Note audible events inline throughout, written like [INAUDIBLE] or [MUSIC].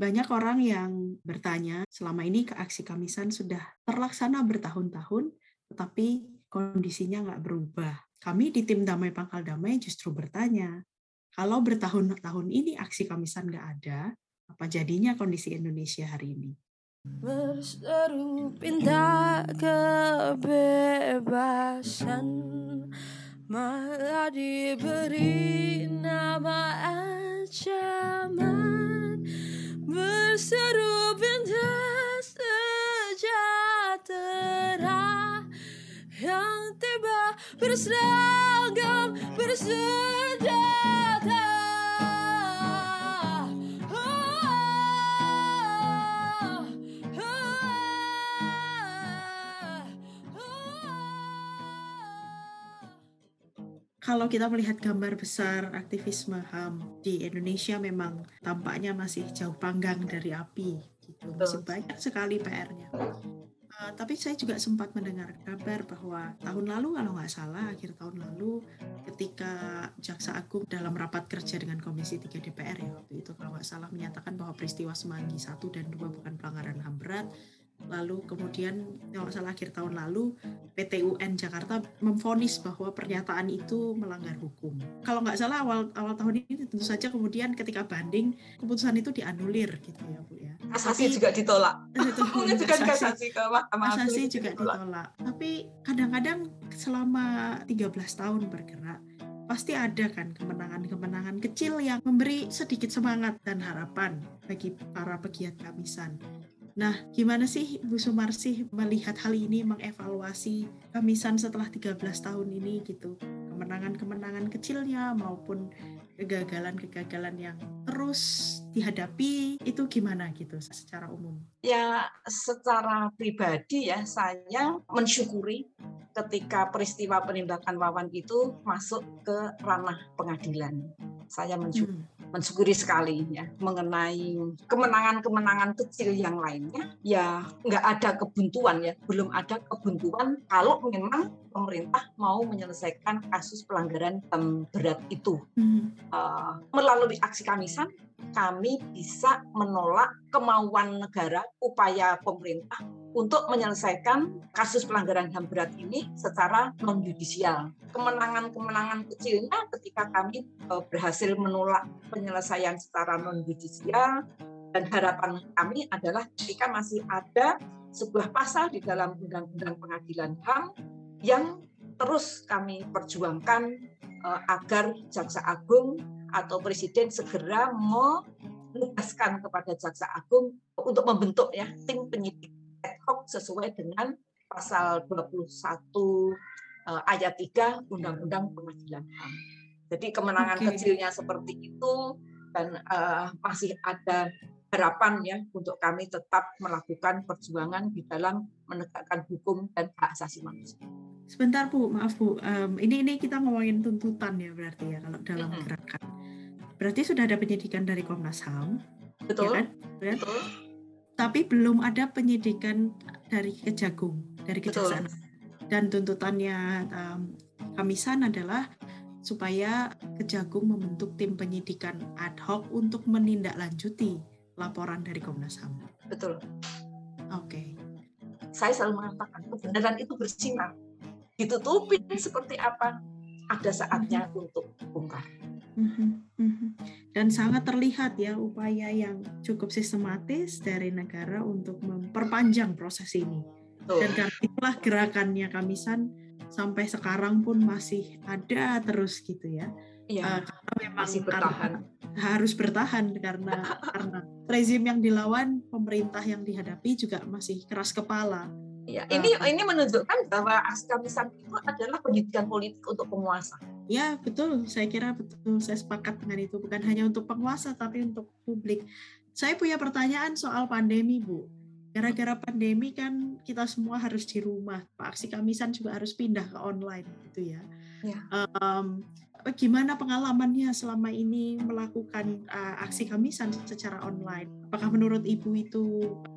banyak orang yang bertanya selama ini ke aksi Kamisan sudah terlaksana bertahun-tahun, tetapi kondisinya nggak berubah. Kami di tim Damai Pangkal Damai justru bertanya, kalau bertahun-tahun ini aksi Kamisan nggak ada, apa jadinya kondisi Indonesia hari ini? Berseru pinta kebebasan Malah diberi nama ancaman Berseru pinta sejahtera Yang tiba berseragam bersenjata kalau kita melihat gambar besar aktivisme HAM di Indonesia memang tampaknya masih jauh panggang dari api gitu. Masih banyak sekali PR-nya. Uh, tapi saya juga sempat mendengar kabar bahwa tahun lalu kalau nggak salah akhir tahun lalu ketika Jaksa Agung dalam rapat kerja dengan Komisi 3 DPR ya waktu itu kalau nggak salah menyatakan bahwa peristiwa Semanggi 1 dan 2 bukan pelanggaran HAM berat lalu kemudian kalau salah akhir tahun lalu PT UN Jakarta memfonis bahwa pernyataan itu melanggar hukum. Kalau nggak salah awal awal tahun ini tentu saja kemudian ketika banding keputusan itu dianulir gitu ya Bu ya. Kasasi Tapi, juga ditolak. Itu mengajukan kasasi ke Mahkamah Kasasi juga ditolak. ditolak. Tapi kadang-kadang selama 13 tahun bergerak pasti ada kan kemenangan-kemenangan kecil yang memberi sedikit semangat dan harapan bagi para pegiat kamisan. Nah, gimana sih Bu Sumarsi melihat hal ini, mengevaluasi Kamisan setelah 13 tahun ini gitu? Kemenangan-kemenangan kecilnya maupun kegagalan-kegagalan yang terus dihadapi itu gimana gitu secara umum? Ya, secara pribadi ya saya mensyukuri ketika peristiwa penembakan Wawan itu masuk ke ranah pengadilan. Saya mensyukuri. Hmm mensyukuri sekali ya mengenai kemenangan-kemenangan kecil yang lainnya ya nggak ada kebuntuan ya belum ada kebuntuan kalau memang pemerintah mau menyelesaikan kasus pelanggaran HAM berat itu hmm. uh, melalui aksi kamisan kami bisa menolak kemauan negara upaya pemerintah untuk menyelesaikan kasus pelanggaran HAM berat ini secara non yudisial. Kemenangan-kemenangan kecilnya ketika kami e, berhasil menolak penyelesaian secara non yudisial dan harapan kami adalah ketika masih ada sebuah pasal di dalam Undang-Undang Pengadilan HAM yang terus kami perjuangkan e, agar Jaksa Agung atau Presiden segera menugaskan kepada Jaksa Agung untuk membentuk ya tim penyidik ad hoc sesuai dengan pasal 21 uh, eh, ayat 3 Undang-Undang Pengadilan HAM. Jadi kemenangan okay. kecilnya seperti itu dan uh, masih ada harapan ya untuk kami tetap melakukan perjuangan di dalam menegakkan hukum dan hak asasi manusia. Sebentar Bu, maaf Bu, um, ini ini kita ngomongin tuntutan ya berarti ya kalau dalam gerakan. Berarti sudah ada penyidikan dari Komnas HAM, betul? Ya kan? Betul tapi belum ada penyidikan dari Kejagung, dari Kejaksaan. Dan tuntutannya um, Kamisan adalah supaya Kejagung membentuk tim penyidikan ad hoc untuk menindaklanjuti laporan dari Komnas HAM. Betul. Oke. Okay. Saya selalu mengatakan kebenaran itu bersinar. Ditutupin seperti apa, ada saatnya mm -hmm. untuk bongkar. Mm -hmm. Dan sangat terlihat ya upaya yang cukup sistematis dari negara untuk memperpanjang proses ini. Dan karena itulah gerakannya Kamisan sampai sekarang pun masih ada terus gitu ya. Iya, uh, karena memang masih bertahan. [LAUGHS] harus bertahan karena [LAUGHS] karena rezim yang dilawan, pemerintah yang dihadapi juga masih keras kepala Ya, ini uh, ini menunjukkan bahwa aksi kamisan itu adalah pendidikan politik untuk penguasa. Ya, betul. Saya kira betul. Saya sepakat dengan itu. Bukan hanya untuk penguasa, tapi untuk publik. Saya punya pertanyaan soal pandemi, Bu. Gara-gara pandemi kan kita semua harus di rumah. Pak aksi kamisan juga harus pindah ke online, gitu ya. ya. Um, Bagaimana pengalamannya selama ini melakukan uh, aksi kamisan secara online? Apakah menurut Ibu itu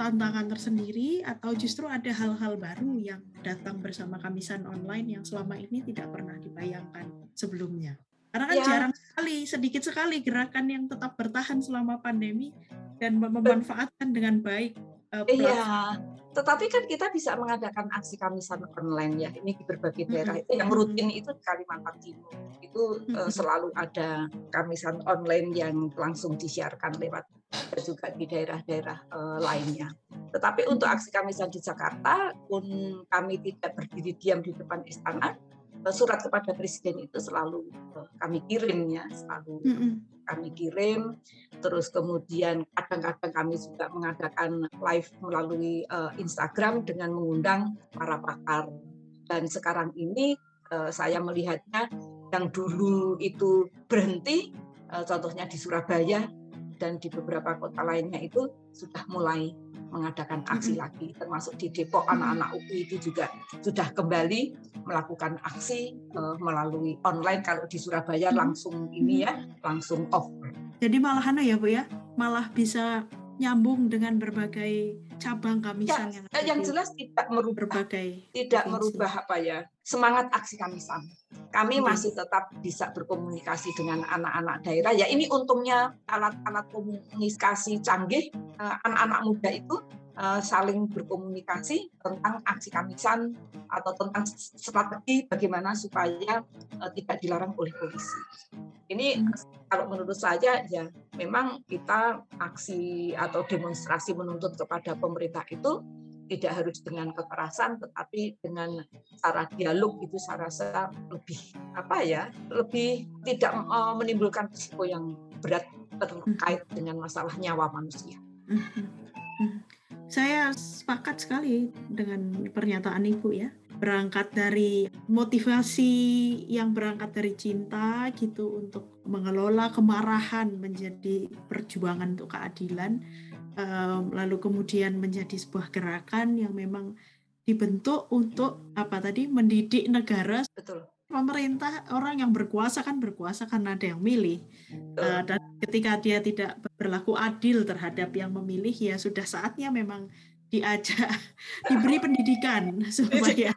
tantangan tersendiri atau justru ada hal-hal baru yang datang bersama kamisan online yang selama ini tidak pernah dibayangkan sebelumnya? Karena kan Ya. jarang sekali, sedikit sekali gerakan yang tetap bertahan selama pandemi dan mem- memanfaatkan dengan baik eh, platform. Iya, tetapi kan kita bisa mengadakan aksi kamisan online ya. Ini di berbagai daerah. Itu yang rutin itu di Kalimantan Timur. Itu eh, selalu ada kamisan online yang langsung disiarkan lewat juga di daerah-daerah eh, lainnya. Tetapi untuk aksi kamisan di Jakarta pun kami tidak berdiri diam di depan istana. Eh, Surat kepada presiden itu selalu eh, kami kirim ya, selalu Mm-mm. kami kirim terus kemudian kadang-kadang kami juga mengadakan live melalui eh, Instagram dengan mengundang para pakar dan sekarang ini eh, saya melihatnya yang dulu itu berhenti eh, contohnya di Surabaya dan di beberapa kota lainnya itu sudah mulai mengadakan aksi lagi termasuk di Depok anak-anak UI itu juga sudah kembali melakukan aksi eh, melalui online. Kalau di Surabaya Mm. langsung ini ya langsung off. Jadi malahan ya Bu ya, malah bisa nyambung dengan berbagai cabang kamisan yang Eh, ada yang jelas tidak merubah berbagai tidak provinsi. merubah apa ya semangat aksi kamisan kami Hmm. masih tetap bisa berkomunikasi dengan anak-anak daerah ya ini untungnya alat-alat komunikasi canggih eh, anak-anak muda itu eh, saling berkomunikasi tentang aksi kamisan atau tentang strategi bagaimana supaya eh, tidak dilarang oleh polisi ini Hmm. kalau menurut saya ya memang kita aksi atau demonstrasi menuntut kepada pemerintah itu tidak harus dengan kekerasan tetapi dengan cara dialog itu saya rasa lebih apa ya lebih tidak eh, menimbulkan risiko yang berat terkait dengan masalah nyawa manusia. Saya sepakat sekali dengan pernyataan Ibu ya. Berangkat dari motivasi yang berangkat dari cinta gitu untuk mengelola kemarahan menjadi perjuangan untuk keadilan em, lalu kemudian menjadi sebuah gerakan yang memang dibentuk untuk apa tadi mendidik negara Betul. Pemerintah orang yang berkuasa kan berkuasa karena ada yang milih Uh, dan ketika dia tidak berlaku adil terhadap yang memilih ya sudah saatnya memang diajak [LAUGHS] diberi pendidikan [LAUGHS] supaya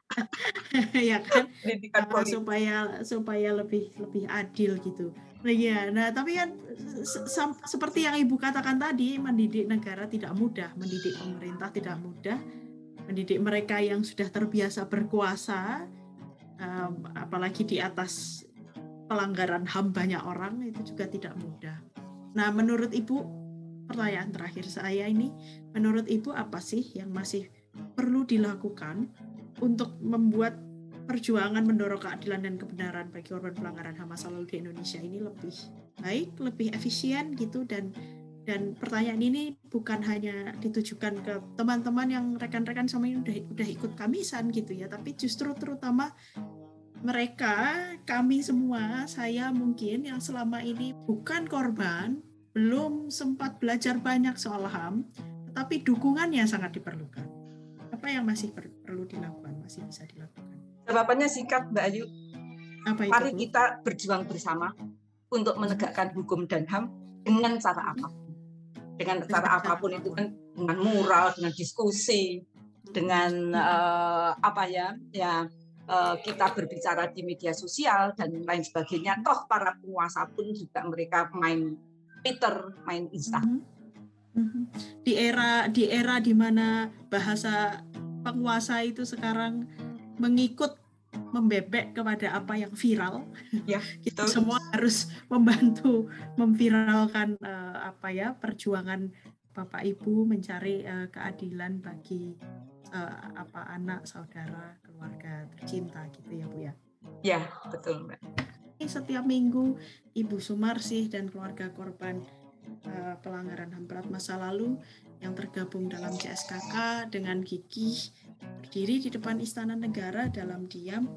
[LAUGHS] ya kan Pendidikan uh, politik. supaya supaya lebih lebih adil gitu. Nah, ya, nah tapi kan se- seperti yang ibu katakan tadi mendidik negara tidak mudah, mendidik pemerintah tidak mudah, mendidik mereka yang sudah terbiasa berkuasa, apalagi di atas pelanggaran HAM banyak orang itu juga tidak mudah. Nah, menurut Ibu, pertanyaan terakhir saya ini, menurut Ibu apa sih yang masih perlu dilakukan untuk membuat perjuangan mendorong keadilan dan kebenaran bagi korban pelanggaran HAM masa lalu di Indonesia ini lebih baik, lebih efisien gitu dan dan pertanyaan ini bukan hanya ditujukan ke teman-teman yang rekan-rekan sama ini udah udah ikut kamisan gitu ya, tapi justru terutama mereka, kami semua, saya mungkin yang selama ini bukan korban, belum sempat belajar banyak soal HAM, tetapi dukungannya sangat diperlukan. Apa yang masih per- perlu dilakukan, masih bisa dilakukan? Jawabannya singkat Mbak Ayu. Apa itu? Mari kita berjuang bersama untuk menegakkan hukum dan HAM dengan cara apa pun. Dengan cara apa pun itu kan dengan mural, dengan diskusi, dengan eh, apa ya, ya eh, kita berbicara di media sosial dan lain sebagainya. Toh para penguasa pun juga mereka main Twitter, main Instagram. Mhm. Di era di era di mana bahasa penguasa itu sekarang mengikut membebek kepada apa yang viral, Ya, [LAUGHS] kita semua harus membantu memviralkan eh, apa ya perjuangan bapak ibu mencari eh, keadilan bagi eh, apa anak saudara keluarga tercinta gitu ya bu ya. Ya, betul Mbak. Setiap minggu Ibu Sumarsih dan keluarga korban eh, pelanggaran HAM berat masa lalu yang tergabung dalam CSKK dengan gigih berdiri di depan Istana Negara dalam diam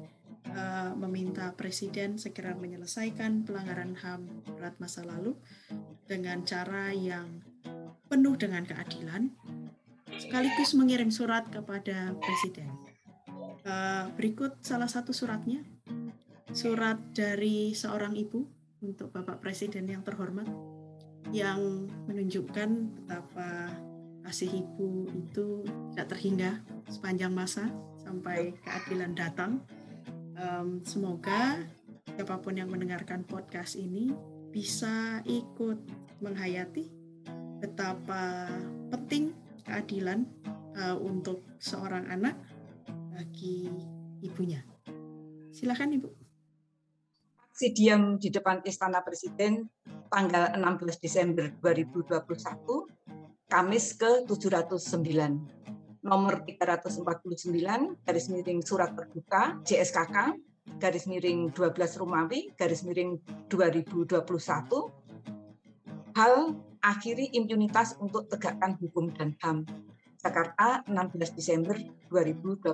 eh, meminta Presiden segera menyelesaikan pelanggaran HAM berat masa lalu dengan cara yang penuh dengan keadilan sekaligus mengirim surat kepada Presiden. Eh, berikut salah satu suratnya surat dari seorang ibu untuk Bapak Presiden yang terhormat yang menunjukkan betapa kasih ibu itu tidak terhingga sepanjang masa sampai keadilan datang. Em, semoga siapa pun yang mendengarkan podcast ini bisa ikut menghayati betapa penting keadilan uh, untuk seorang anak bagi ibunya. Silakan Ibu. Aksi diam di depan Istana Presiden tanggal 16 Desember 2021, Kamis ke-709, nomor 349, garis miring surat terbuka, JSKK, garis miring 12 Rumawi, garis miring 2021, hal akhiri impunitas untuk tegakkan hukum dan HAM. Jakarta 16 Desember 2021.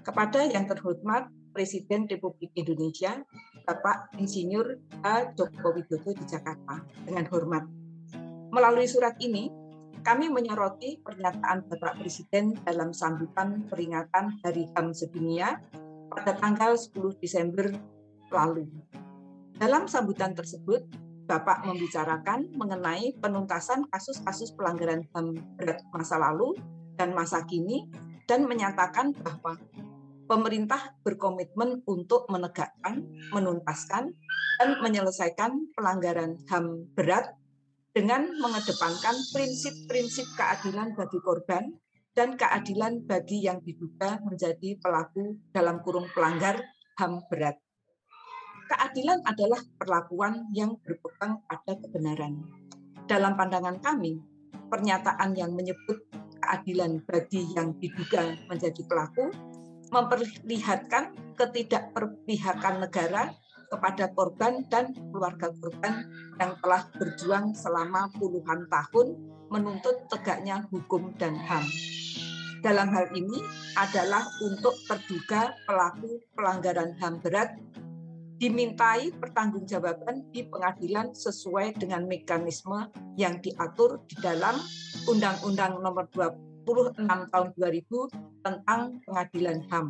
Kepada yang terhormat Presiden Republik Indonesia, Bapak Insinyur A. Joko Widodo di Jakarta. Dengan hormat. Melalui surat ini, kami menyoroti pernyataan Bapak Presiden dalam sambutan peringatan Hari HAM Sedunia pada tanggal 10 Desember lalu. Dalam sambutan tersebut, Bapak membicarakan mengenai penuntasan kasus-kasus pelanggaran HAM berat masa lalu dan masa kini dan menyatakan bahwa pemerintah berkomitmen untuk menegakkan, menuntaskan, dan menyelesaikan pelanggaran HAM berat dengan mengedepankan prinsip-prinsip keadilan bagi korban dan keadilan bagi yang diduga menjadi pelaku dalam kurung pelanggar HAM berat. Keadilan adalah perlakuan yang berpegang pada kebenaran. Dalam pandangan kami, pernyataan yang menyebut keadilan bagi yang diduga menjadi pelaku memperlihatkan ketidakperpihakan negara kepada korban dan keluarga korban yang telah berjuang selama puluhan tahun menuntut tegaknya hukum dan HAM. Dalam hal ini adalah untuk terduga pelaku pelanggaran HAM berat dimintai pertanggungjawaban di pengadilan sesuai dengan mekanisme yang diatur di dalam Undang-Undang Nomor 20 26 tahun 2000 tentang pengadilan HAM.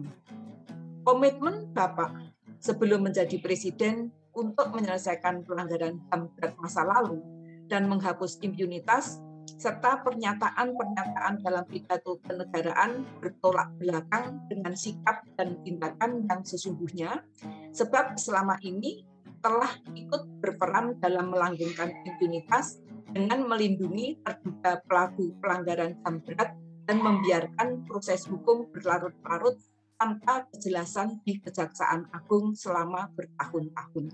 Komitmen Bapak sebelum menjadi presiden untuk menyelesaikan pelanggaran HAM berat masa lalu dan menghapus impunitas serta pernyataan-pernyataan dalam pidato kenegaraan bertolak belakang dengan sikap dan tindakan yang sesungguhnya sebab selama ini telah ikut berperan dalam melanggengkan impunitas dengan melindungi terduga pelaku pelanggaran HAM berat dan membiarkan proses hukum berlarut-larut tanpa kejelasan di Kejaksaan Agung selama bertahun-tahun.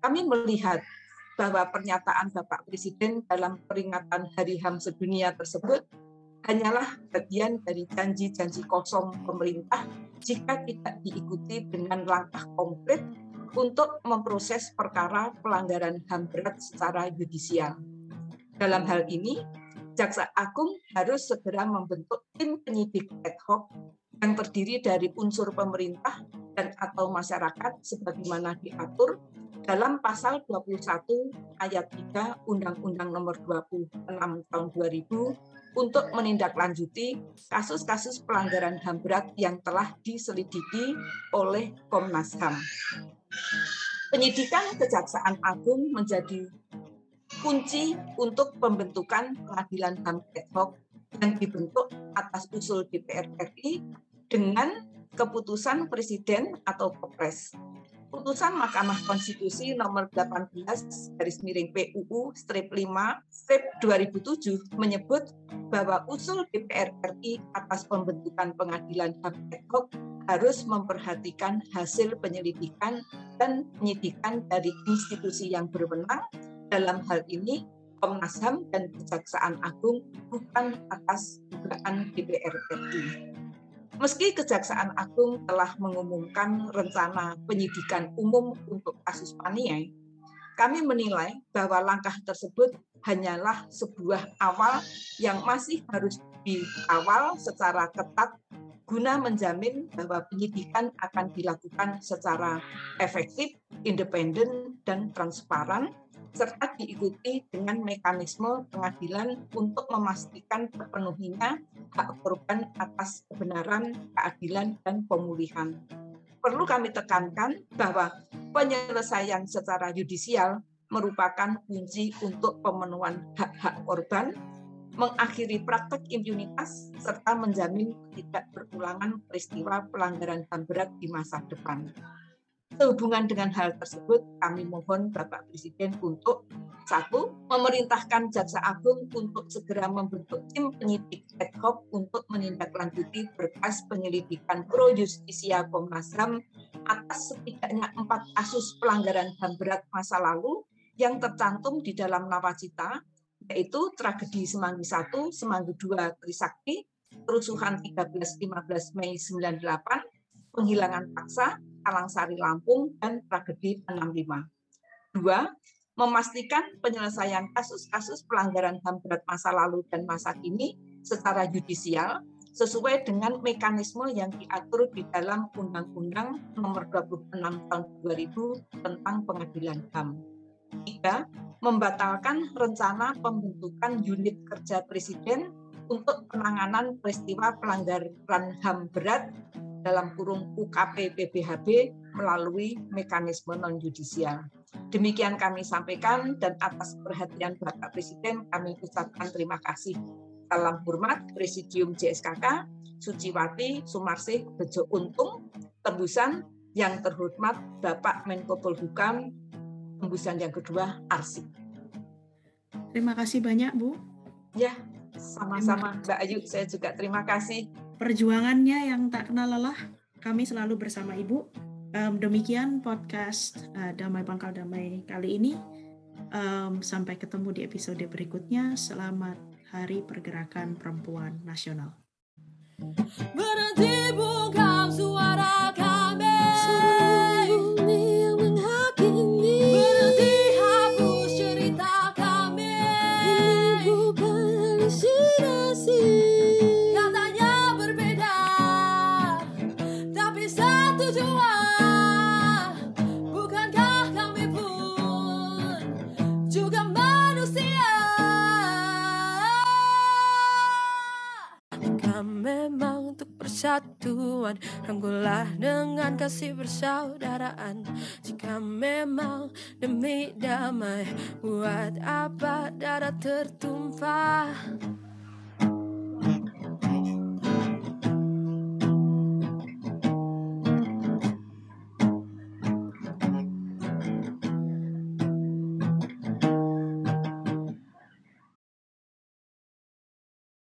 Kami melihat bahwa pernyataan Bapak Presiden dalam peringatan Hari HAM sedunia tersebut hanyalah bagian dari janji-janji kosong pemerintah jika tidak diikuti dengan langkah konkret untuk memproses perkara pelanggaran HAM berat secara yudisial. Dalam hal ini, Jaksa Agung harus segera membentuk tim penyidik ad hoc yang terdiri dari unsur pemerintah dan atau masyarakat sebagaimana diatur dalam pasal 21 ayat 3 Undang-Undang Nomor 26 Tahun 2000 untuk menindaklanjuti kasus-kasus pelanggaran HAM berat yang telah diselidiki oleh Komnas HAM. Penyidikan Kejaksaan Agung menjadi kunci untuk pembentukan pengadilan HAM ad hoc yang dibentuk atas usul DPR RI dengan keputusan Presiden atau Kepres. Putusan Mahkamah Konstitusi nomor 18 garis miring PUU strip 5 strip 2007 menyebut bahwa usul DPR RI atas pembentukan pengadilan hoc harus memperhatikan hasil penyelidikan dan penyidikan dari institusi yang berwenang dalam hal ini Komnas HAM dan Kejaksaan Agung bukan atas dugaan DPR RI. Meski Kejaksaan Agung telah mengumumkan rencana penyidikan umum untuk kasus Paniai, kami menilai bahwa langkah tersebut hanyalah sebuah awal yang masih harus dikawal secara ketat guna menjamin bahwa penyidikan akan dilakukan secara efektif, independen, dan transparan serta diikuti dengan mekanisme pengadilan untuk memastikan terpenuhinya hak korban atas kebenaran, keadilan, dan pemulihan. Perlu kami tekankan bahwa penyelesaian secara yudisial merupakan kunci untuk pemenuhan hak-hak korban, mengakhiri praktek impunitas, serta menjamin tidak berulangan peristiwa pelanggaran HAM berat di masa depan. Sehubungan dengan hal tersebut, kami mohon Bapak Presiden untuk satu, memerintahkan Jaksa Agung untuk segera membentuk tim penyidik ad hoc untuk menindaklanjuti berkas penyelidikan pro justisia Komnas HAM atas setidaknya empat kasus pelanggaran HAM berat masa lalu yang tercantum di dalam nawacita, yaitu tragedi Semanggi 1, Semanggi 2, Trisakti, kerusuhan 13-15 Mei 98, penghilangan paksa, Kalangsari Lampung, dan tragedi 65. Dua, memastikan penyelesaian kasus-kasus pelanggaran HAM berat masa lalu dan masa kini secara yudisial sesuai dengan mekanisme yang diatur di dalam Undang-Undang Nomor 26 Tahun 2000 tentang Pengadilan HAM. Tiga, membatalkan rencana pembentukan unit kerja Presiden untuk penanganan peristiwa pelanggaran HAM berat dalam kurung UKP PBHB melalui mekanisme non yudisial. Demikian kami sampaikan dan atas perhatian Bapak Presiden kami ucapkan terima kasih. Salam hormat Presidium JSKK, Suciwati, Sumarsih, Bejo Untung, tembusan yang terhormat Bapak Menko Polhukam, tembusan yang kedua Arsip. Terima kasih banyak Bu. Ya, sama-sama Mbak Ayu, saya juga terima kasih perjuangannya yang tak kenal lelah. Kami selalu bersama Ibu. Um, demikian podcast uh, Damai Pangkal Damai kali ini. Um, sampai ketemu di episode berikutnya. Selamat Hari Pergerakan Perempuan Nasional. Berhenti bungkam suara persatuan. Rangkulah dengan kasih persaudaraan. Jika memang demi damai Buat apa darah tertumpah